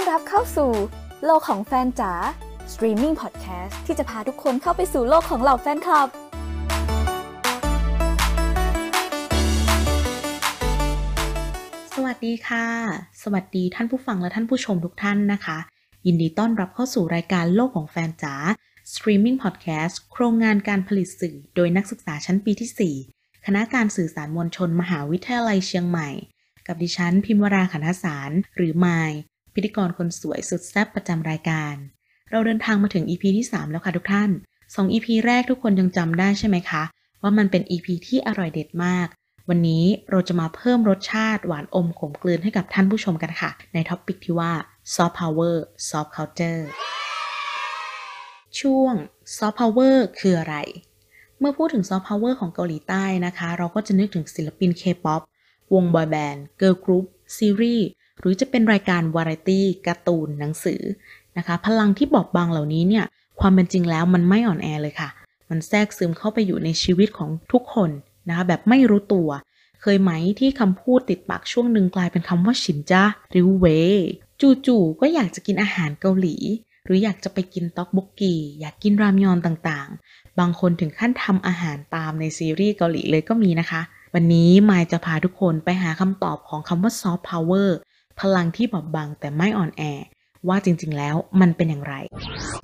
อนรับเข้าสู่โลกของแฟนจ๋า Streaming Podcast ที่จะพาทุกคนเข้าไปสู่โลกของเหล่าแฟนคลับ สวัสดีค่ะ สวัสดีท่านผู้ฟังและท่านผู้ชมทุกท่านนะคะ ยินดีต้อนรับเข้าสู่รายการโลกของแฟนจ๋า Streaming Podcast โครงงานการผลิตสื่อ โดยนักศึกษาชั้นปีที่ 4 คณะการสื่อสารมวลชน มหาวิทยาลัยเชียงใหม่ กับดิฉันพิมวราขันธสารหรือมาย พิธีกรคนสวยสุดแซ่บประจำรายการ เราเดินทางมาถึง EP ที่ 3 แล้วค่ะทุกท่าน 2 EP แรกทุกคนยังจำได้ใช่ไหมคะ ว่ามันเป็น EP ที่อร่อยเด็ดมาก วันนี้เราจะมาเพิ่มรสชาติหวานอมขมกลืนให้กับท่านผู้ชมกันค่ะ ใน topic ที่ว่า Soft Power Soft Culture ช่วง Soft Power คืออะไร เมื่อพูดถึง Soft Power ของเกาหลีใต้นะคะ เราก็จะนึกถึงศิลปิน K-POP วงบอยแบนด์เกิร์ลกรุ๊ปซีรีส์ หรือจะเป็นรายการวาไรตี้การ์ตูนหนังสือนะคะ พลังที่บอบบางเหล่านี้เนี่ย ความเป็นจริงแล้วมันไม่อ่อนแอเลยค่ะ มันแทรกซึมเข้าไปอยู่ในชีวิตของทุกคนนะคะแบบไม่รู้ตัว เคยไหมที่คำพูดติดปากช่วงหนึ่งกลายเป็นคำว่า 진짜 หรือ 왜 จู่ๆก็อยากจะกินอาหารเกาหลี หรืออยากจะไปกินต็อกบกกี อยากกินรามยอนต่างๆ บางคนถึงขั้นทำอาหารตามในซีรีส์เกาหลีเลยก็มีนะคะวันนี้มายจะพาทุกคนไปหาคำตอบของคำว่าซอฟต์พาวเวอร์ พลังที่บอบบางแต่ไม่อ่อนแอ ว่าจริงๆ แล้วมันเป็นอย่างไร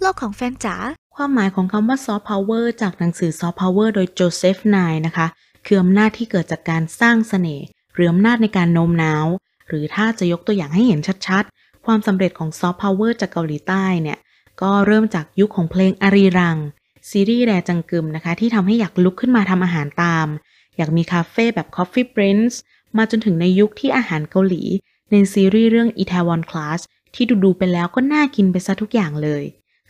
โลกของแฟนจ๋าความหมายของคำว่าซอฟต์พาวเวอร์จากหนังสือซอฟต์พาวเวอร์โดยโจเซฟนายนะคะ คืออำนาจที่เกิดจากการสร้างเสน่ห์หรืออำนาจในการโน้มน้าว หรือถ้าจะยกตัวอย่างให้เห็นชัดๆ ความสำเร็จของซอฟต์พาวเวอร์จากเกาหลีใต้เนี่ยก็เริ่มจากยุคของเพลงอารีรัง ซีรีส์แดจังกึมนะคะ ที่ทำให้อยากลุกขึ้นมาทำอาหารตาม อยากมีคาเฟ่แบบ Coffee Prince มาจนถึงในยุคที่อาหารเกาหลี ในซีรีส์เรื่อง Itaewon Class ที่ดูๆไปแล้วก็น่ากินไปซะทุกอย่างเลย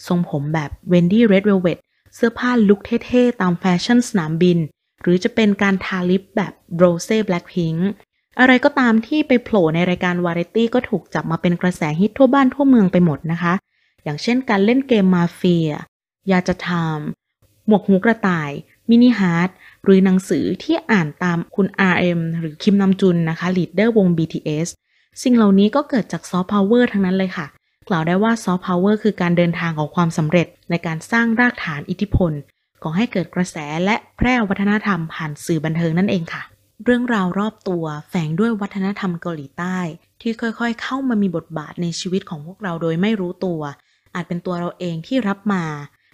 ทรงผมแบบ Wendy Red Velvet เสื้อผ้าลุคเท่ๆ ตามแฟชั่นสนามบิน หรือจะเป็นการทาลิปแบบ Rose Blackpink อะไรก็ตามที่ไปโผล่ในรายการวาไรตี้ก็ถูกจับมาเป็นกระแสฮิตทั่วบ้านทั่วเมืองไปหมดนะคะ อย่างเช่นการเล่นเกมมาเฟีย 야자타임 หมวกหูกระต่าย mini heart หรือหนังสือที่อ่านตามคุณ RM หรือคิมนำจุนนะคะ leader วง BTS สิ่งเหล่านี้ก็เกิดจากซอฟต์พาวเวอร์ทั้งนั้นเลยค่ะ กล่าวได้ว่าซอฟต์พาวเวอร์คือการเดินทางของความสำเร็จในการสร้างรากฐานอิทธิพลก่อให้เกิดกระแสและแพร่วัฒนธรรมผ่านสื่อบันเทิงนั่นเองค่ะ เรื่องราวรอบตัวแฝงด้วยวัฒนธรรมเกาหลีใต้ ที่ค่อยๆ เข้ามามีบทบาทในชีวิตของพวกเราโดยไม่รู้ตัว อาจเป็นตัวเราเองที่รับมา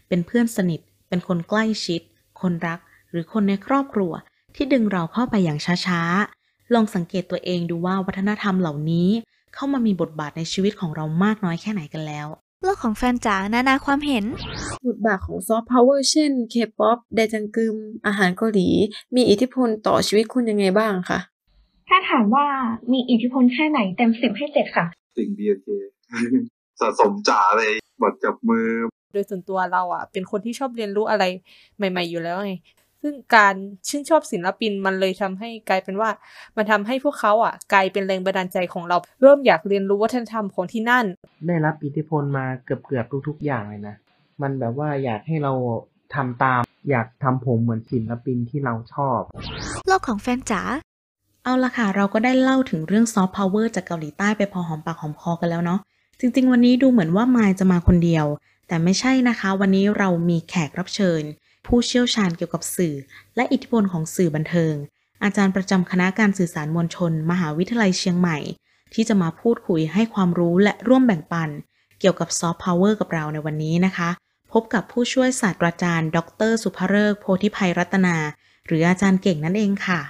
เป็นเพื่อนสนิท เป็นคนใกล้ชิด คนรัก หรือคนในครอบครัว ที่ดึงเราเข้าไปอย่างช้าๆ ลองสังเกตตัวเองดูว่าวัฒนธรรมเหล่านี้ เข้ามามีบทบาทในชีวิตของเรามากน้อยแค่ไหนกันแล้วโลกของแฟนจ๋านานาความเห็น บทบาทของซอฟต์พาวเวอร์เช่น K-POP ไดจังกึม อาหารเกาหลี มีอิทธิพลต่อชีวิตคุณยังไงบ้างคะ ถ้าถามว่ามีอิทธิพลแค่ไหนเต็มสิบให้เจ็ดค่ะ สิ่ง BNK สะสมจ๋าเลยบทจับมือ โดยส่วนตัวเราอะ เป็นคนที่ชอบเรียนรู้อะไรใหม่ ๆ อยู่แล้วไง ซึ่งการชื่นชอบศิลปินมันเลยทำให้กลายเป็นว่า มันทำให้พวกเขาอะกลายเป็นแรงบันดาลใจของเรา เริ่มอยากเรียนรู้วัฒนธรรมของที่นั่น ได้รับอิทธิพลมาเกือบเกือบทุกๆอย่างเลยนะ มันแบบว่าอยากให้เราทำตาม อยากทำผมเหมือนศิลปินที่เราชอบ โลกของแฟนจ๋าเอาละค่ะ เราก็ได้เล่าถึงเรื่องซอฟต์พาวเวอร์จากเกาหลีใต้ไปพอหอมปากหอมคอกันแล้วเนาะจริง ๆ วันนี้ดูเหมือนว่ามายจะมาคนเดียว แต่ไม่ใช่นะคะ วันนี้เรามีแขกรับเชิญ ผู้เชี่ยวชาญเกี่ยวกับสื่อ และอิทธิพลของสื่อบันเทิง อาจารย์ประจำคณะการสื่อสารมวลชน มหาวิทยาลัยเชียงใหม่ ที่จะมาพูดคุยให้ความรู้และร่วมแบ่งปัน เกี่ยวกับซอฟต์พาวเวอร์กับเราในวันนี้นะคะ พบกับผู้ช่วยศาสตราจารย์ ดร สุภเริกษ์โพธิภัยรัตนา หรืออาจารย์เก่งนั่นเองค่ะ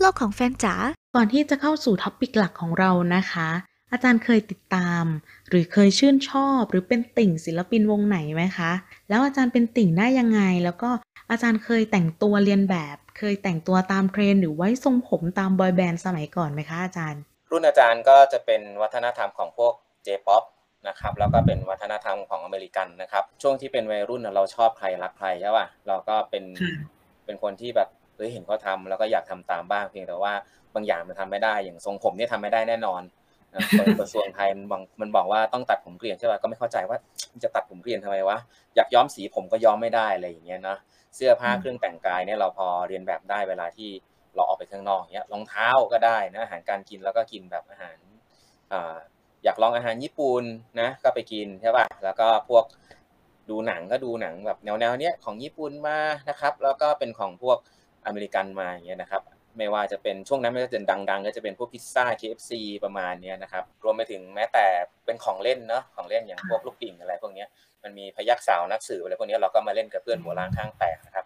โลกของแฟนจ๋าก่อนที่จะเข้าสู่ topic หลักของเรานะคะ อาจารย์เคยติดตาม หรือเคยชื่นชอบ หรือเป็นติ่งศิลปินวงไหนไหมคะ แล้วอาจารย์เป็นติ่งได้ยังไง แล้วก็อาจารย์เคยแต่งตัวเรียนแบบ เคยแต่งตัวตามเทรนด์หรือไว้ทรงผมตามบอยแบนด์สมัยก่อนไหมคะอาจารย์ รุ่นอาจารย์ก็จะเป็นวัฒนธรรมของพวก J-POP นะครับแล้วก็เป็นวัฒนธรรมของอเมริกันนะครับ ช่วงที่เป็นวัยรุ่นน่ะเราชอบใครรักใครใช่ป่ะเราก็เป็นเป็นคนที่แบบเฮ้ยเห็นเขาทำแล้วก็อยากทำตามบ้างเพียงแต่ว่าบางอย่างมันทำไม่ได้อย่างทรงผมเนี่ยทำไม่ได้แน่นอนนะ กระทรวงไทยมันบอกมันบอกว่าต้องตัดผมเกลียนใช่ป่ะก็ไม่เข้าใจว่าจะตัดผมเกลียนทำไมวะอยากย้อมสีผมก็ย้อมไม่ได้อะไรอย่างเงี้ยนะเสื้อผ้าเครื่องแต่งกายเนี่ยเราพอเรียนแบบได้เวลาที่เราออกไปข้างนอกเนี้ยรองเท้าก็ได้นะอาหารการกินแล้วก็กินแบบอาหารอ่าอยากลองอาหารญี่ปุ่นนะก็ไปกินใช่ป่ะแล้วก็พวกดูหนังก็ดูหนังแบบแนวแนวเนี้ยของญี่ปุ่นมานะครับ แล้วก็เป็นของพวกอเมริกันมาอย่างเงี้ยนะครับ ไม่ว่าจะเป็นช่วงนั้นมันจะเป็นดัง ๆ ก็จะเป็นพวกพิซซ่า KFC ประมาณเนี้ยนะครับ รวมไปถึงแม้แต่เป็นของเล่นเนาะของเล่นอย่างพวกลูกปิ่งอะไรพวกเนี้ยมันมีพยักสาวนักสืบอะไรพวกเนี้ยเราก็มาเล่นกับเพื่อนหัวล้างข้างแตกนะครับ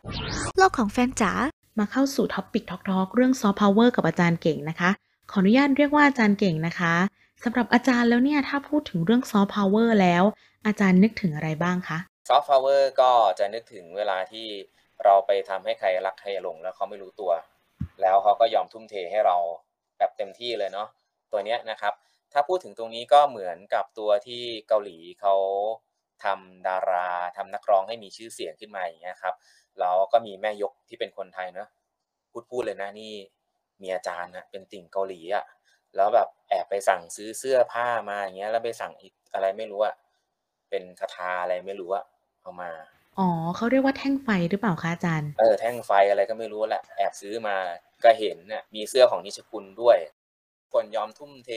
โลกของแฟนจ๋ามาเข้าสู่ topic talk talk เรื่องซอฟต์พาวเวอร์กับอาจารย์เก่งนะคะ ขออนุญาตเรียกว่าอาจารย์เก่งนะคะสำหรับอาจารย์แล้วเนี่ยถ้าพูดถึงเรื่องซอฟต์พาวเวอร์แล้ว อาจารย์นึกถึงอะไรบ้างคะซอฟต์พาวเวอร์ก็จะนึกถึงเวลาที่เราไปทำให้ใครรักใครหลงแล้วเขาไม่รู้ตัว แล้วเขาก็ยอมทุ่มเทให้เราแบบเต็มที่เลยเนาะตัวเนี้ยนะครับ ถ้าพูดถึงตรงนี้ก็เหมือนกับตัวที่เกาหลีเขาทำดาราทำนักร้องให้มีชื่อเสียงขึ้นมาอย่างเงี้ยครับแล้วก็มีแม่ยกที่เป็นคนไทยเนาะพูดพูดเลยนะนี่มีอาจารย์นะเป็นติ่งเกาหลีอะแล้วแบบแอบไปสั่งซื้อเสื้อผ้ามาอย่างเงี้ยแล้วไปสั่งอีกอะไรไม่รู้อะเป็นคาถาอะไรไม่รู้อะเอามา อ๋อ เขาเรียกว่าแท่งไฟหรือเปล่าคะอาจารย์ เออแท่งไฟอะไรก็ไม่รู้แหละ แอบซื้อมาก็เห็นเนี่ยมีเสื้อของนิชคุณด้วย คนยอมทุ่มเท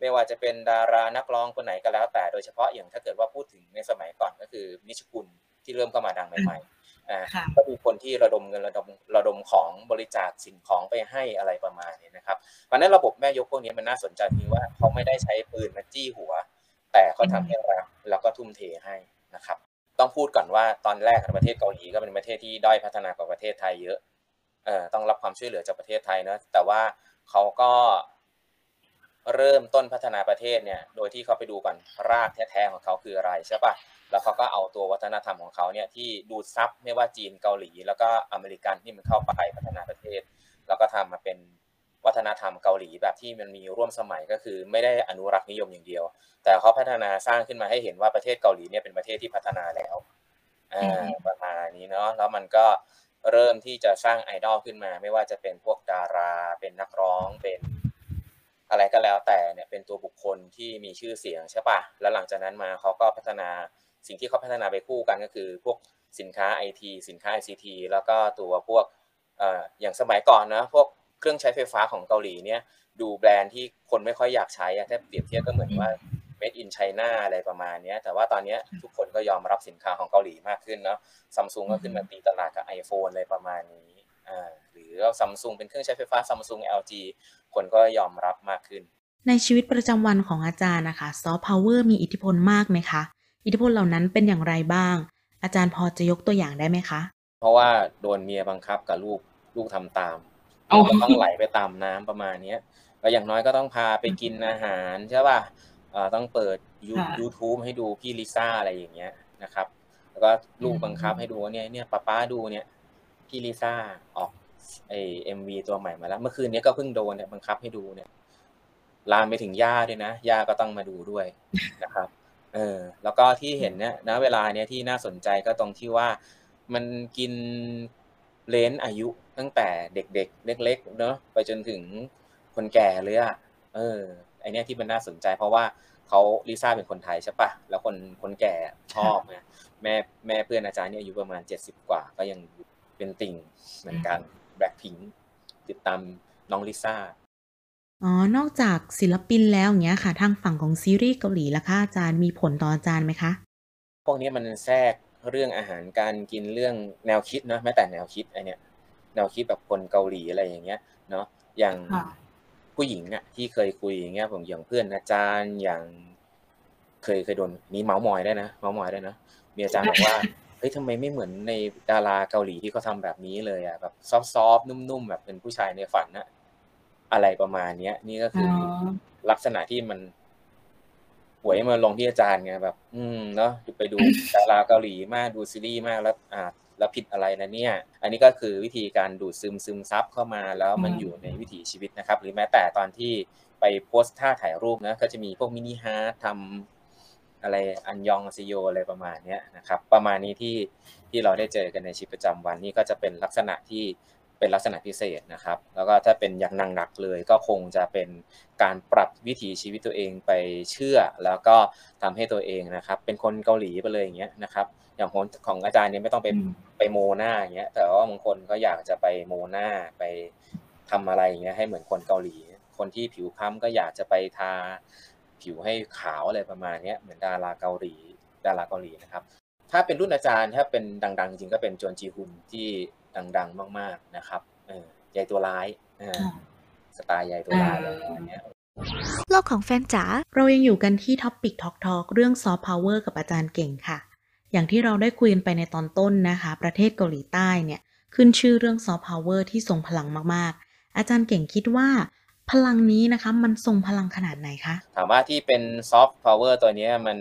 ไม่ว่าจะเป็นดารานักร้องคนไหนก็แล้ว แต่โดยเฉพาะอย่างถ้าเกิดว่าพูดถึงในสมัยก่อนก็คือนิชคุณที่เริ่มเข้ามาดังใหม่ๆอ่าค่ะก็มีคนที่ระดมเงินระดมระดมของบริจาคสิ่งของไปให้อะไรประมาณนี้นะครับเพราะฉะนั้นระบบแม่ยกพวกนี้มันน่าสนใจที่ว่าเขาไม่ได้ใช้ปืนมาจี้หัว แต่เขาทำให้รักแล้วก็ทุ่มเทให้นะครับ ต้องพูดก่อนว่าตอนแรกประเทศเกาหลีก็เป็นประเทศที่ด้อยพัฒนากว่าประเทศไทยเยอะเออต้องรับความช่วยเหลือจากประเทศไทยเนะแต่ว่าเขาก็เริ่มต้นพัฒนาประเทศเนี่ย โดยที่เขาไปดูก่อนรากแท้ๆของเขาคืออะไรใช่ปะแล้วเขาก็เอาตัววัฒนธรรมของเขาเนี่ยที่ดูดซับไม่ว่าจีนเกาหลี แล้วก็อเมริกันที่มันเข้าไปพัฒนาประเทศ แล้วก็ทำมาเป็น วัฒนธรรมเกาหลีแบบที่มันมีร่วมสมัยก็คือไม่ได้อนุรักษ์นิยมอย่างเดียว แต่เขาพัฒนาสร้างขึ้นมาให้เห็นว่าประเทศเกาหลีเนี่ยเป็นประเทศที่พัฒนาแล้วอ่าประมาณนี้เนาะแล้วมันก็เริ่มที่จะสร้างไอดอลขึ้นมา ไม่ว่าจะเป็นพวกดารา เป็นนักร้องเป็น อะไรก็แล้วแต่เนี่ยเป็นตัวบุคคลที่มีชื่อเสียงใช่ปะแล้วหลังจากนั้นมาเขาก็พัฒนาสิ่งที่เขาพัฒนาไปคู่กันก็คือ พวกสินค้าไอทีสินค้า ICT แล้วก็ตัวพวกเอ่ออย่างสมัยก่อนนะพวก เครื่องใช้ไฟฟ้าของเกาหลีเนี่ยดูแบรนด์ที่คนไม่ค่อยอยากใช้อะถ้าเปรียบเทียบก็เหมือนว่า made in China อะไรประมาณเนี้ยแต่ว่าตอนเนี้ยทุกคนก็ยอมรับสินค้าของเกาหลีมากขึ้นเนาะซัมซุงก็ขึ้นมาตีตลาดกับ iPhone อะไรประมาณนี้อ่าหรือซัมซุงเป็นเครื่องใช้ไฟฟ้าซัมซุง LG คนก็ยอมรับมากขึ้น ในชีวิตประจำวันของอาจารย์นะคะซอฟต์พาวเวอร์มีอิทธิพลมากไหมคะอิทธิพลเหล่านั้นเป็นอย่างไรบ้าง อาจารย์พอจะยกตัวอย่างได้ไหมคะ เพราะว่าโดนเมียบังคับกับลูกลูกทำตาม อ๋อก็ต้องไหลไปตามน้ำประมาณเนี้ยแล้วอย่างน้อยก็ต้องพาไปกินอาหารใช่ป่ะเอ่อต้องเปิดยูค่ะ YouTube ให้ดูพี่ลิซ่าอะไรอย่างเงี้ยนะครับ แล้วก็ลูกบังคับให้ดูว่าเนี่ยเนี่ยป๊าป๊าดูเนี่ยพี่ลิซ่าออกไอ MV ตัวใหม่มาแล้ว เมื่อคืนนี้ก็เพิ่งโดนเนี่ยบังคับให้ดูเนี่ยลามไปถึงย่าด้วยนะย่าก็ต้องมาดูด้วยนะครับ เออ แล้วก็ที่เห็นเนี่ยณเวลาเนี้ยที่น่าสนใจก็ตรงที่ว่ามันกิน range อายุตั้งแต่เด็กๆ เล็กๆเนอะไปจนถึงคนแก่เลยอะเออไอเนี้ยที่มันน่าสนใจ เพราะว่าเขาลิซ่าเป็นคนไทยใช่ปะแล้วคนคนแก่ชอบไงแม่แม่เพื่อนอาจารย์เนี่ยอายุประมาณเจ็ดสิบกว่า ก็ยังเป็นติ่งเหมือนกันแบล็คพิงติดตามน้องลิซ่าอ๋อ นอกจากศิลปินแล้วอย่างเงี้ยค่ะ ทางฝั่งของซีรีส์เกาหลีล่ะคะอาจารย์มีผลต่ออาจารย์ไหมคะ พวกนี้มันแทรก เรื่องอาหารการกินเรื่องแนวคิดเนาะแม้แต่แนวคิดไอเนี้ยแนวคิดแบบคนเกาหลีอะไรอย่างเงี้ยเนาะอย่างค่ะผู้หญิงอะที่เคยคุยอย่างเงี้ยผมอย่างเพื่อนอาจารย์อย่าง เคยเคยโดนนี่เมาส์มอยได้นะเมาส์มอยได้นะมีอาจารย์บอกว่าเฮ้ยทำไมไม่เหมือนในดาราเกาหลีที่เขาทำแบบนี้เลยอะแบบซอฟต์ๆนุ่มๆแบบเป็นผู้ชายในฝันอะอะไรประมาณเนี้ย นี่ก็คืออลักษณะที่มัน หวยมาลงที่อาจารย์ไงแบบ อืมเนาะไปดูดาราเกาหลีมากดูซีรีส์มากแล้วอ่าแล้วผิดอะไรนะเนี่ย อันนี้ก็คือวิธีการดูดซึมซึมซับเข้ามาแล้วมันอยู่ในวิถีชีวิตนะครับ หรือแม้แต่ตอนที่ไปโพสท่าถ่ายรูปนะก็จะมีพวก mini heart ทำอะไร안녕하세요อะไรประมาณเนี้ยนะครับ ประมาณนี้ที่ที่เราได้เจอกันในชีวิตประจำวันนี่ก็จะเป็นลักษณะที่ เป็นลักษณะพิเศษนะครับ แล้วก็ถ้าเป็นอย่างหนักๆเลย ก็คงจะเป็นการปรับวิถีชีวิตตัวเองไปเชื่อ แล้วก็ทำให้ตัวเองนะครับ เป็นคนเกาหลีไปเลยอย่างเงี้ยนะครับอย่างของของอาจารย์เนี่ยไม่ต้องไปไปโมหน้าอย่างเงี้ยแต่ว่าบางคนก็อยากจะไปโมหน้าไปทำอะไรอย่างเงี้ยให้เหมือนคนเกาหลี คนที่ผิวคล้ำก็อยากจะไปทาผิวให้ขาวอะไรประมาณเนี้ยเหมือนดาราเกาหลี ดาราเกาหลีนะครับ ถ้าเป็นรุ่นอาจารย์ถ้าเป็นดัง ๆ จริงก็เป็นจวนจีฮุนที่ดัง ๆ มาก ๆนะครับเออยายตัวร้ายอ่าสไตล์ยายตัวร้ายอะไรประมาณเนี้ยโลกของแฟนจ๋าเรายังอยู่กันที่ topic talk talk เรื่องซอฟต์พาวเวอร์กับอาจารย์เก่งค่ะ อย่างที่เราได้คุยกันไปในตอนต้นนะคะ ประเทศเกาหลีใต้เนี่ย ขึ้นชื่อเรื่องซอฟต์พาวเวอร์ที่ทรงพลังมากๆ อาจารย์เก่งคิดว่า พลังนี้นะคะ มันทรงพลังขนาดไหนคะ ถามว่าที่เป็นซอฟต์พาวเวอร์ตัวเนี้ยมัน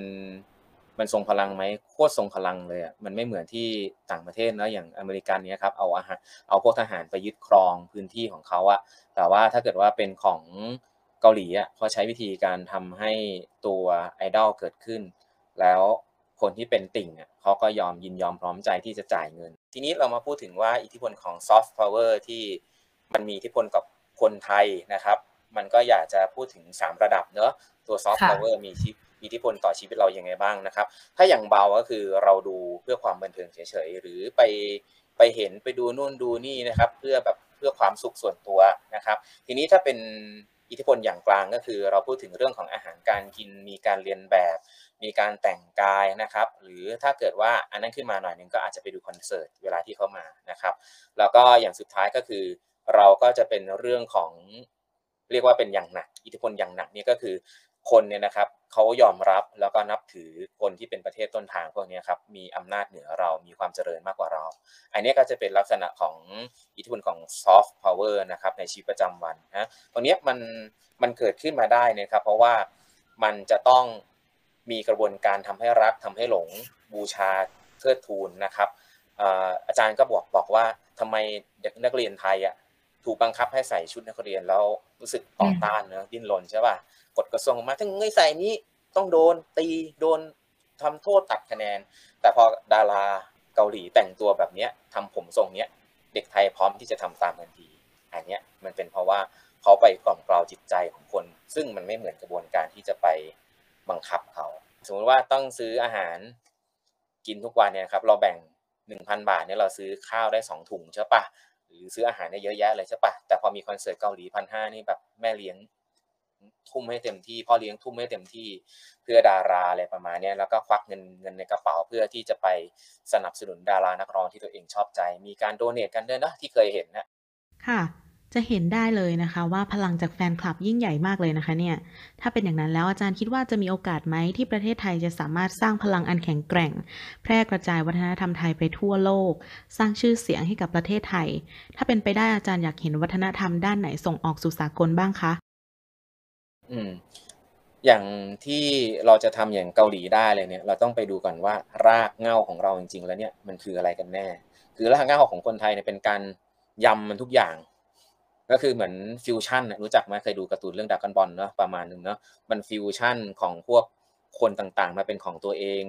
มันทรงพลังไหมโคตรทรงพลังเลยอะมันไม่เหมือนที่ต่างประเทศนะอย่างอเมริกันเนี้ยครับเอาอาหารเอาพวกทหารไปยึดครองพื้นที่ของเขาอะแต่ว่าถ้าเกิดว่าเป็นของเกาหลีอะเขาใช้วิธีการทำให้ตัวไอดอลเกิดขึ้น แล้วคนที่เป็นติ่งอะเขาก็ยอมยินยอมพร้อมใจที่จะจ่ายเงิน ทีนี้เรามาพูดถึงว่าอิทธิพลของซอฟต์พาวเวอร์ที่มันมีอิทธิพลกับคนไทยนะครับ มันก็อยากจะพูดถึง 3 ระดับเนอะตัวซอฟต์ค่ะพาวเวอร์มีชีมี อิทธิพลต่อชีวิตเรายังไงบ้างนะครับ ถ้าอย่างเบาก็คือเราดูเพื่อความบันเทิงเฉยๆ หรือไปไปเห็นไปดูนู่นดูนี่นะครับ เพื่อแบบเพื่อความสุขส่วนตัวนะครับ ทีนี้ถ้าเป็นอิทธิพลอย่างกลางก็คือ เราพูดถึงเรื่องของอาหารการกินมีการเรียนแบบ มีการแต่งกายนะครับ หรือถ้าเกิดว่าอันนั้นขึ้นมาหน่อยหนึงก็อาจจะไปดูคอนเสิร์ตเวลาที่เขามานะครับ แล้วก็อย่างสุดท้ายก็คือเราก็จะเป็นเรื่องของเรียกว่าเป็นอย่างหนัก อิทธิพลอย่างหนักนี่ก็คือ คนเนี่ยนะครับเขายอมรับแล้วก็นับถือคนที่เป็นประเทศต้นทางพวกนี้ครับมีอำนาจเหนือเรามีความเจริญมากกว่าเรา อันนี้ก็จะเป็นลักษณะของอิทธิพลของซอฟต์พาวเวอร์นะครับในชีวิตประจำวันนะตรงนี้มันมันเกิดขึ้นมาได้นะครับ เพราะว่ามันจะต้องมีกระบวนการทำให้รักทำให้หลงบูชาเทิดทูนนะครับอาจารย์ก็บอกบอกว่าทำไมเด็กนักเรียนไทยอะ ถูกบังคับให้ใส่ชุดนักเรียนแล้วรู้สึกต่อต้านเนอะดิ้นรนใช่ป่ะกฎกระทรวงออกมาถ้าไม่ใส่นี้ต้องโดนตีโดนทำโทษตัดคะแนน แต่พอดาราเกาหลีแต่งตัวแบบเนี้ยทำผมทรงเนี้ยเด็กไทยพร้อมที่จะทำตามทันทีอันเนี้ยมันเป็นเพราะว่าเขาไปกล่อมกล่าวจิตใจของคน ซึ่งมันไม่เหมือนกระบวนการที่จะไปบังคับเขาสมมติว่าต้องซื้ออาหารกินทุกวันเนี่ยครับเราแบ่งหนึ่งพันบาทเนี่ยเราซื้อข้าวได้สองถุงใช่ปะ หรือซื้ออาหารได้เยอะแยะเลยใช่ปะแต่พอมีคอนเสิร์ตเกาหลีพันห้านี่แบบแม่เลี้ยงทุ่มให้เต็มที่พ่อเลี้ยงทุ่มให้เต็มที่เพื่อดาราอะไรประมาณนี้แล้วก็ควักเงินเงินในกระเป๋าเพื่อที่จะไปสนับสนุนดารานักร้องที่ตัวเองชอบใจ มีการโดเนทกันด้วยนะที่เคยเห็นนะค่ะ จะเห็นได้เลยนะคะว่าพลังจากแฟนคลับยิ่งใหญ่มากเลยนะคะเนี่ย ถ้าเป็นอย่างนั้นแล้วอาจารย์คิดว่าจะมีโอกาสไหมที่ประเทศไทยจะสามารถสร้างพลังอันแข็งแกร่ง แพร่กระจายวัฒนธรรมไทยไปทั่วโลก สร้างชื่อเสียงให้กับประเทศไทย ถ้าเป็นไปได้อาจารย์อยากเห็นวัฒนธรรมด้านไหนส่งออกสู่สากลบ้างคะ อืม อย่างที่เราจะทำอย่างเกาหลีได้เลยเนี่ย เราต้องไปดูก่อนว่ารากเหง้าของเราจริงๆ แล้วเนี่ยมันคืออะไรกันแน่ คือรากเหง้าของคนไทยเนี่ยเป็นการยำมันทุกอย่าง ก็คือเหมือนฟิวชั่นน่ะรู้จักไหมเคยดูการ์ตูนเรื่องดราก้อนบอลเนาะประมาณหนึ่งเนาะมันฟิวชั่นของพวกคนต่างๆ มาเป็นของตัวเอง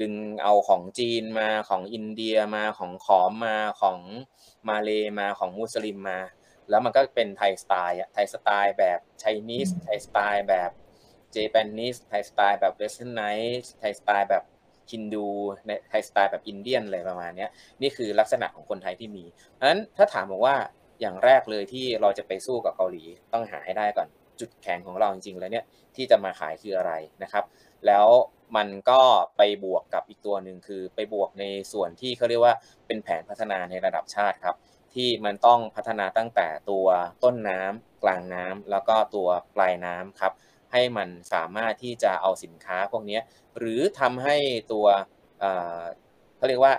ดึงเอาของจีนมาของอินเดียมาของขอมมาของมาเลมาของมุสลิมมา แล้วมันก็เป็น Thai style อะ Thai style แบบ Chinese Thai style แบบ Japanese Thai style แบบ Westernized Thai style แบบฮินดู Thai style แบบ Indian อะไรประมาณเนี้ยนี่คือลักษณะของคนไทยที่มีเพราะฉะนั้นถ้าถามบอกว่า อย่างแรกเลยที่เราจะไปสู้กับเกาหลีต้องหาให้ได้ก่อนจุดแข็งของเราจริงๆ แล้วเนี่ยที่จะมาขายคืออะไรนะครับ แล้วมันก็ไปบวกกับอีกตัวหนึ่งคือไปบวกในส่วนที่เขาเรียกว่าเป็นแผนพัฒนาในระดับชาติครับ ที่มันต้องพัฒนาตั้งแต่ตัวต้นน้ำกลางน้ำแล้วก็ตัวปลายน้ำครับ ให้มันสามารถที่จะเอาสินค้าพวกนี้หรือทำให้ตัวเขาเรียกว่า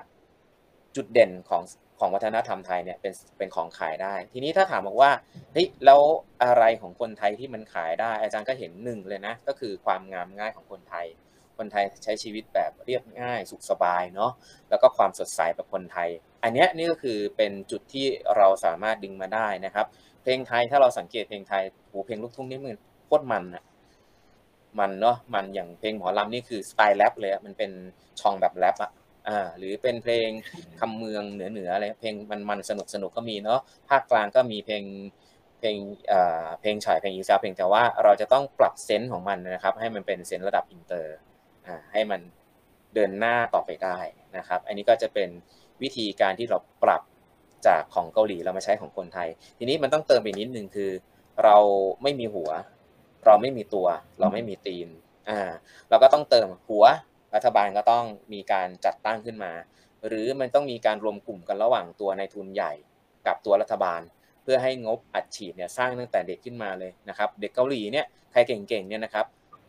จุดเด่นของ ของวัฒนธรรมไทยเนี่ยเป็นเป็นของขายได้ ทีนี้ถ้าถามบอกว่าเฮ้ยแล้วอะไรของคนไทยที่มันขายได้ อาจารย์ก็เห็นหนึ่งเลยนะก็คือความงามง่ายของคนไทย คนไทยใช้ชีวิตแบบเรียบง่ายสุขสบายเนาะแล้วก็ความสดใสแบบคนไทย อันเนี้ยนี่ก็คือเป็นจุดที่เราสามารถดึงมาได้นะครับ เพลงไทยถ้าเราสังเกตเพลงไทยโหเพลงลูกทุ่งนี่มันโคตรมันอะมันเนาะมันอย่างเพลงหมอลำนี่คือสไตล์แรปเลยอะมันเป็นช่องแบบแรปอะ อ่าหรือเป็นเพลงคำเมืองเหนือเหนืออะไรเพลงมันมันสนุกสนุกก็มีเนาะภาคกลางก็มีเพลงเพลงเอ่อเพลงฉ่อยเพลงอีสานเพลงแต่ว่าเราจะต้องปรับ sense ของมันนะครับ ให้มันเป็น sense ระดับอินเตอร์อ่าให้มันเดินหน้าต่อไปได้นะครับ อันนี้ก็จะเป็นวิธีการที่เราปรับจากของเกาหลีเรามาใช้ของคนไทย ทีนี้มันต้องเติมไปนิดนึงคือ เราไม่มีหัว เราไม่มีตัว เราไม่มีตีนอ่าเราก็ต้องเติมหัว รัฐบาลก็ต้องมีการจัดตั้งขึ้นมา หรือมันต้องมีการรวมกลุ่มกันระหว่างตัวในทุนใหญ่กับตัวรัฐบาล เพื่อให้งบอัดฉีดเนี่ยสร้างตั้งแต่เด็กขึ้นมาเลยนะครับ เด็กเกาหลีเนี่ยใครเก่งๆเนี่ยนะครับ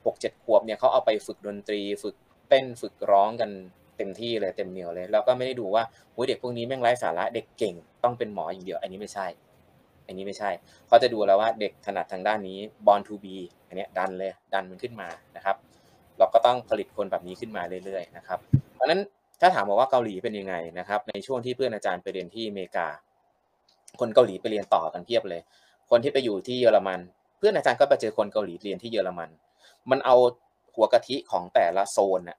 หกเจ็ดขวบเนี่ยเขาเอาไปฝึกดนตรี ฝึกเต้นฝึกร้องกันเต็มที่เลยเต็มเหนียวเลย แล้วก็ไม่ได้ดูว่าเด็กพวกนี้แม่งไร้สาระเด็กเก่งต้องเป็นหมออย่างเดียว อันนี้ไม่ใช่ อันนี้ไม่ใช่เขาจะดูแล้วว่าเด็กถนัดทางด้านนี้ born to be อันนี้ดันเลยดันมันขึ้นมานะครับ เราก็ต้องผลิตคนแบบนี้ขึ้นมาเรื่อยๆนะครับเพราะนั้นถ้าถามบอกว่าเกาหลีเป็นยังไงนะครับ ในช่วงที่เพื่อนอาจารย์ไปเรียนที่อเมริกา คนเกาหลีไปเรียนต่อกันเพียบเลย คนที่ไปอยู่ที่เยอรมัน เพื่อนอาจารย์ก็ไปเจอคนเกาหลีเรียนที่เยอรมัน มันเอาหัวกะทิของแต่ละโซนน่ะ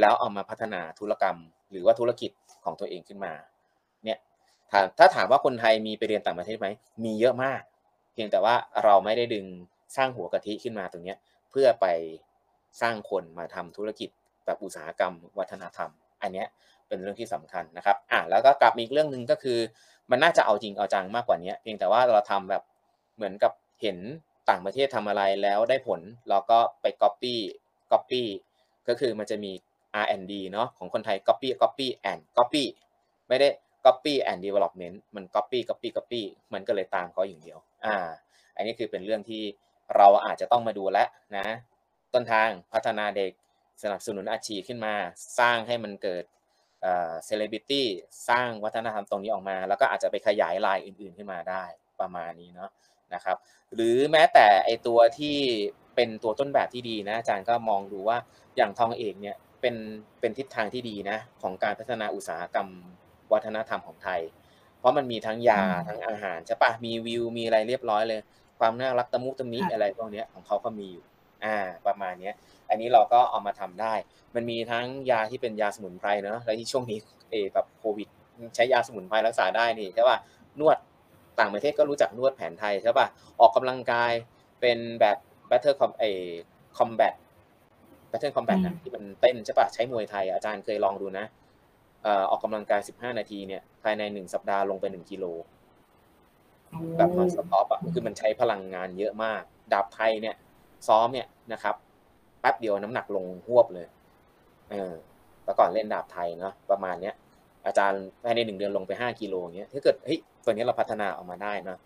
แล้วเอามาพัฒนาธุรกรรม หรือว่าธุรกิจของตัวเองขึ้นมาเนี่ยถ้าถามว่าคนไทยมีไปเรียนต่างประเทศไหมมีเยอะมาก เพียงแต่ว่าเราไม่ได้ดึงสร้างหัวกะทิขึ้นมาตรงนี้เพื่อไป สร้างคนมาทำธุรกิจแบบอุตสาหกรรม วัฒนธรรม อันเนี้ยเป็นเรื่องที่สำคัญนะครับอะแล้วก็กลับมีอีกเรื่องหนึ่งก็คือ มันน่าจะเอาจริงเอาจังมากกว่านี้เพียงแต่ว่าเราทำแบบเหมือนกับเห็นต่างประเทศทำอะไรแล้วได้ผลเราก็ไป copy copy ก็คือมันจะมี R&D เนาะของคนไทย copy copy and copy ไม่ได้ copy and development มัน copy copy copy มันก็เลยตามเขาอย่างเดียว อ่า อันนี้คือเป็นเรื่องที่เราอาจจะต้องมาดูแลนะ ต้นทางพัฒนาเด็กสนับสนุนอาชีพขึ้นมา สร้างให้มันเกิดเอ่อเซเลบริตี้สร้างวัฒนธรรมตรงนี้ออกมา แล้วก็อาจจะไปขยายลายอื่นๆขึ้นมาได้ประมาณนี้เนาะนะครับหรือแม้แต่ไอตัวที่เป็นตัวต้นแบบที่ดีนะอาจารย์ก็มองดูว่าอย่างทองเอกเนี่ยเป็นเป็นทิศทางที่ดีนะของการพัฒนาอุตสาหกรรมวัฒนธรรมของไทย เพราะมันมีทั้งยาทั้งอาหารใช่ปะมีวิวมีอะไรเรียบร้อยเลย ความน่ารักตะมุตะมิอะไรพวกเนี้ยของเขาก็มีอยู่ อ่าประมาณเนี้ยอันนี้เราก็เอามาทำได้ มันมีทั้งยาที่เป็นยาสมุนไพรเนอะแล้วที่ช่วงนี้เออแบบโควิด ใช้ยาสมุนไพรรักษาได้นี่ใช่ป่ะนวดต่างประเทศก็รู้จักนวดแผนไทยใช่ป่ะออกกำลังกายเป็นแบบ battle com เอ combat battle combat นะที่มันเต้นใช่ป่ะใช้มวยไทยอาจารย์เคยลองดูนะเอ่อออกกำลังกาย 15 นาทีเนี่ยภายใน 1 สัปดาห์ลงไป 1 กิโล แบบนอนสต็อปอะคือมันใช้พลังงานเยอะมาก ดาบไทยเนี่ย ซ้อมเนี่ยนะครับแป๊บเดียวน้ำหนักลงหวบเลยเออแต่ก่อนเล่นดาบไทยเนาะประมาณเนี้ยอาจารย์ภายในหนึ่งเดือนลงไปห้ากิโลเงี้ยถ้าเกิดเฮ้ยตัวนี้เราพัฒนาออกมาได้นะ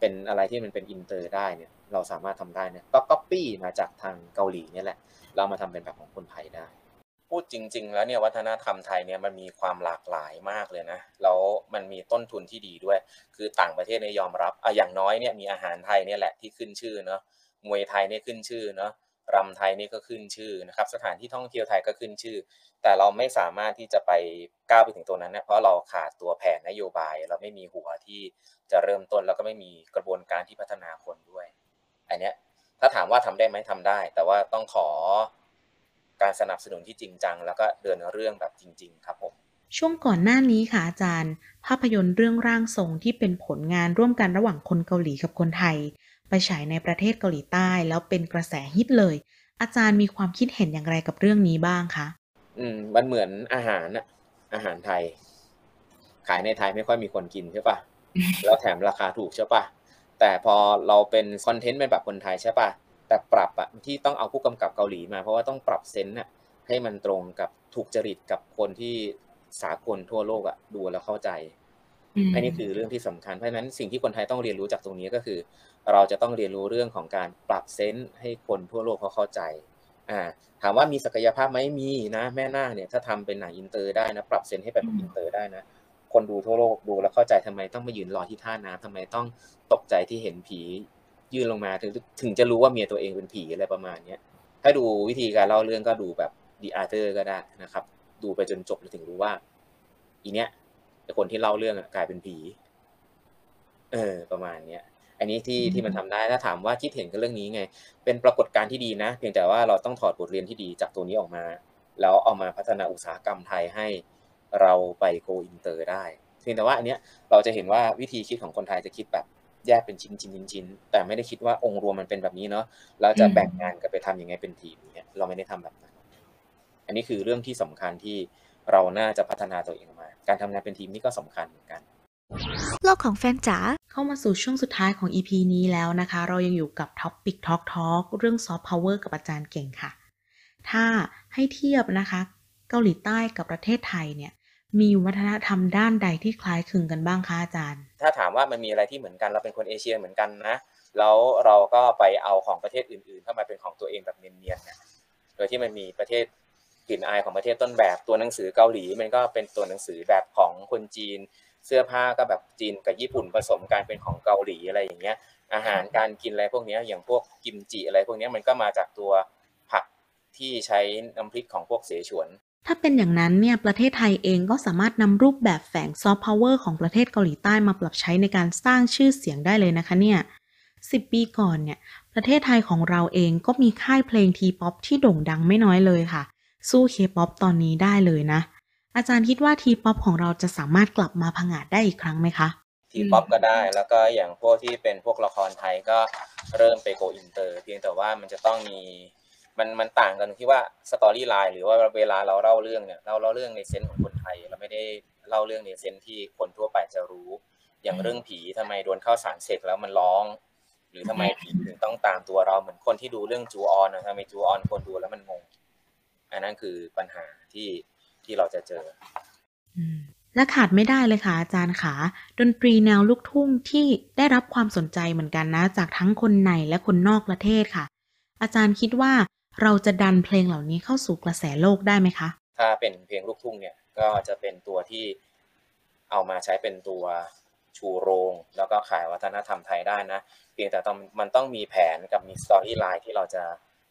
เป็นอะไรที่มันเป็นอินเตอร์ได้เนี่ยเราสามารถทำได้เนี่ยก็ก๊อปปี้มาจากทางเกาหลีเนี่ยแหละ เรามาทำเป็นแบบของคนไทยได้ พูดจริง ๆ แล้วเนี่ยวัฒนธรรมไทยเนี่ยมันมีความหลากหลายมากเลยนะแล้วมันมีต้นทุนที่ดีด้วย คือต่างประเทศเนี่ยยอมรับอะอย่างน้อยเนี่ยมีอาหารไทยเนี่ยแหละที่ขึ้นชื่อเนาะ มวยไทยเนี่ยขึ้นชื่อเนาะรำไทยนี่ก็ขึ้นชื่อนะครับ สถานที่ท่องเที่ยวไทยก็ขึ้นชื่อ แต่เราไม่สามารถที่จะไปก้าวไปถึงตรงนั้นนะเพราะเราขาดตัวแผนนโยบาย เราไม่มีหัวที่จะเริ่มต้นแล้วก็ไม่มีกระบวนการที่พัฒนาคนด้วย อันเนี้ยถ้าถามว่าทำได้ไหมทำได้ แต่ว่าต้องขอการสนับสนุนที่จริงจัง แล้วก็เดินเรื่องแบบจริง ๆ ครับผมช่วงก่อนหน้านี้ค่ะอาจารย์ ภาพยนตร์เรื่องร่างทรงที่เป็นผลงานร่วมกันระหว่างคนเกาหลีกับคนไทย ไปฉายในประเทศเกาหลีใต้ แล้วเป็นกระแสฮิตเลย อาจารย์มีความคิดเห็นอย่างไรกับเรื่องนี้บ้างคะอืม มันเหมือนอาหารอะอาหารไทย ขายในไทยไม่ค่อยมีคนกินใช่ปะแล้วแถมราคาถูกใช่ปะแต่พอเราเป็นคอนเทนต์เป็นแบบคนไทยใช่ปะแต่ปรับอะที่ต้องเอาผู้กำกับเกาหลีมาเพราะว่าต้องปรับเซนส์อะให้มันตรงกับถูกจริตกับคนที่สากลทั่วโลกอะดูแล้วเข้าใจอันนี้คือเรื่องที่สำคัญเพราะฉะนั้นสิ่งที่คนไทยต้องเรียนรู้จากตรงนี้ก็คือ เราจะต้องเรียนรู้เรื่องของการปรับ sense ให้คนทั่วโลกเขาเข้าใจอ่าถามว่ามีศักยภาพไหมมีนะแม่นาคเนี่ยถ้าทำเป็นหนังอินเตอร์ได้นะ ปรับ sense ให้แบบอินเตอร์ได้นะ คนดูทั่วโลกดูแล้วเข้าใจทำไมต้องมายืนรอที่ท่าน้ำทำไมต้องตกใจที่เห็นผียื่นลงมาถึงถึงจะรู้ว่าเมียตัวเองเป็นผีอะไรประมาณเนี้ยถ้าดูวิธีการเล่าเรื่องก็ดูแบบ The Others ก็ได้นะครับ ดูไปจนจบแล้วถึงรู้ว่า อีเนี้ยไอคนที่เล่าเรื่องอะกลายเป็นผี เออ ประมาณเนี้ย อันนี้ที่ที่มันทำได้ถ้าถามว่าคิดเห็นกับเรื่องนี้ไง เป็นปรากฏการณ์ที่ดีนะ เพียงแต่ว่าเราต้องถอดบทเรียนที่ดีจากตัวนี้ออกมา แล้วเอามาพัฒนาอุตสาหกรรมไทยให้เราไปโกอินเตอร์ได้เพียงแต่ว่าอันเนี้ยเราจะเห็นว่าวิธีคิดของคนไทยจะคิดแบบแยกเป็นชิ้นชิ้นชิ้นชิ้นแต่ไม่ได้คิดว่าองค์รวมมันเป็นแบบนี้เนาะเราจะแบ่งงานกันไปทำยังไงเป็นทีมเนี่ยเราไม่ได้ทำแบบนั้น อันนี้คือเรื่องที่สำคัญที่เราน่าจะพัฒนาตัวเองออกมา การทำงานเป็นทีมนี่ก็สำคัญเหมือนกัน โลกของแฟนจ๋าข เข้ามาสู่ช่วงสุดท้ายของ EP นี้แล้วนะคะ เรายังอยู่กับ Topic Talk Talk เรื่อง Soft Power กับอาจารย์เก่งค่ะ ถ้าให้เทียบนะคะ เกาหลีใต้กับประเทศไทยเนี่ย มีวัฒนธรรมด้านใดที่คล้ายคลึงกันบ้างคะอาจารย์ ถ้าถามว่ามันมีอะไรที่เหมือนกันเราเป็นคนเอเชียเหมือนกันนะ แล้วเราก็ไปเอาของประเทศอื่นๆ เข้ามาเป็นของตัวเองแบบเนียนๆเนี่ยโดยที่มันมีประเทศกลิ่นอายของประเทศต้นแบบตัวหนังสือเกาหลี มันก็เป็นตัวหนังสือแบบของคนจีน เสื้อผ้าก็แบบจีนกับญี่ปุ่นผสมกันเป็นของเกาหลีอะไรอย่างเงี้ย อาหารการกินอะไรพวกนี้อย่างพวกกิมจิอะไรพวกนี้มันก็มาจากตัวผักที่ใช้น้ำพริกของพวกเสฉวน ถ้าเป็นอย่างนั้นเนี่ยประเทศไทยเองก็สามารถนำรูปแบบแฝงซอฟต์พาวเวอร์ของประเทศเกาหลีใต้มาปรับใช้ในการสร้างชื่อเสียงได้เลยนะคะเนี่ยสิบปีก่อนเนี่ยประเทศไทยของเราเองก็มีค่ายเพลงทีป๊อปที่โด่งดังไม่น้อยเลยค่ะ สู้เคป๊อปตอนนี้ได้เลยนะ อาจารย์คิดว่าทีป๊อปของเราจะสามารถกลับมาผงาดได้อีกครั้งไหมคะทีป๊อปก็ได้แล้วก็อย่างพวกที่เป็นพวกละครไทยก็เริ่มไปโกอินเตอร์ เพียงแต่ว่ามันจะต้องมีมันมันต่างกันที่ว่า storyline หรือว่าเวลาเราเล่าเรื่องเนี่ยเราเล่าเรื่องใน sense ของคนไทย เราไม่ได้เล่าเรื่องใน sense ที่คนทั่วไปจะรู้ อย่างเรื่องผีทำไมโดนเข้าสารเสกแล้วมันร้อง หรือทำไมผีถึงต้องตามตัวเราเหมือนคนที่ดูเรื่องจูออนนะทำไมจูออนคนดูแล้วมันงงอันนั้นคือปัญหาที่ ที่เราจะเจออืมและขาดไม่ได้เลยค่ะอาจารย์ขาดนตรีแนวลูกทุ่งที่ได้รับความสนใจเหมือนกันนะ จากทั้งคนในและคนนอกประเทศค่ะ อาจารย์คิดว่าเราจะดันเพลงเหล่านี้เข้าสู่กระแสโลกได้ไหมคะ ถ้าเป็นเพลงลูกทุ่งเนี่ยก็จะเป็นตัวที่เอามาใช้เป็นตัวชูโรง แล้วก็ขายวัฒนธรรมไทยได้นะเพียงแต่ต้องมันต้องมีแผนกับมี storyline ที่เราจะ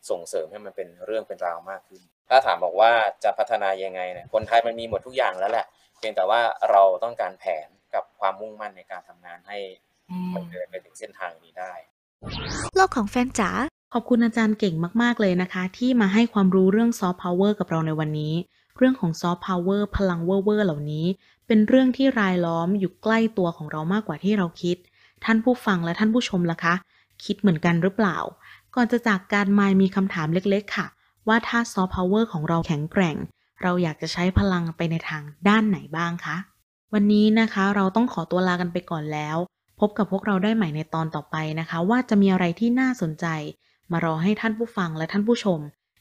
ส่งเสริมให้มันเป็นเรื่องเป็นราวมากขึ้น ถ้าถามบอกว่าจะพัฒนายังไงเนี่ยคนไทยมันมีหมดทุกอย่างแล้วแหละ เพียงแต่ว่าเราต้องการแผนกับความมุ่งมั่นในการทำงานให้มันเดินไปถึงเส้นทางนี้ได้ โลกของแฟนจ๋าขอบคุณอาจารย์เก่งมาก ๆ เลยนะคะ ที่มาให้ความรู้เรื่องซอฟต์พาวเวอร์กับเราในวันนี้ เรื่องของซอฟต์พาวเวอร์พลังเวอร์เวอร์เหล่านี้ เป็นเรื่องที่รายล้อมอยู่ใกล้ตัวของเรามากกว่าที่เราคิด ท่านผู้ฟังและท่านผู้ชมล่ะคะ คิดเหมือนกันหรือเปล่า ก่อนจะจากกัน มายด์มีคำถามเล็ก ๆ ค่ะ ว่าถ้าซอฟต์พาวเวอร์ของเราแข็งแกร่ง เราอยากจะใช้พลังไปในทางด้านไหนบ้างคะ วันนี้นะคะเราต้องขอตัวลากันไปก่อนแล้ว พบกับพวกเราได้ใหม่ในตอนต่อไปนะคะ ว่าจะมีอะไรที่น่าสนใจ มารอให้ท่านผู้ฟังและท่านผู้ชม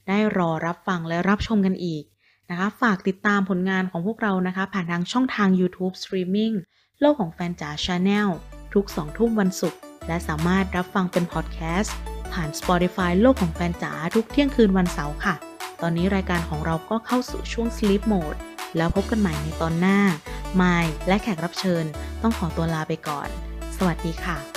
ได้รอรับฟังและรับชมกันอีกนะคะฝากติดตามผลงานของพวกเรานะคะ ผ่านทางช่องทาง YouTube Streaming โลกของแฟนจ๋า Channel ทุก 2 ทุ่มวันศุกร์และสามารถรับฟังเป็นพอดแคสต์ ผ่าน Spotify โลกของแฟนจ๋าทุกเที่ยงคืนวันเสาร์ค่ะ ตอนนี้รายการของเราก็เข้าสู่ช่วง Sleep Mode แล้วพบกันใหม่ในตอนหน้ามายและแขกรับเชิญ ต้องขอตัวลาไปก่อน สวัสดีค่ะ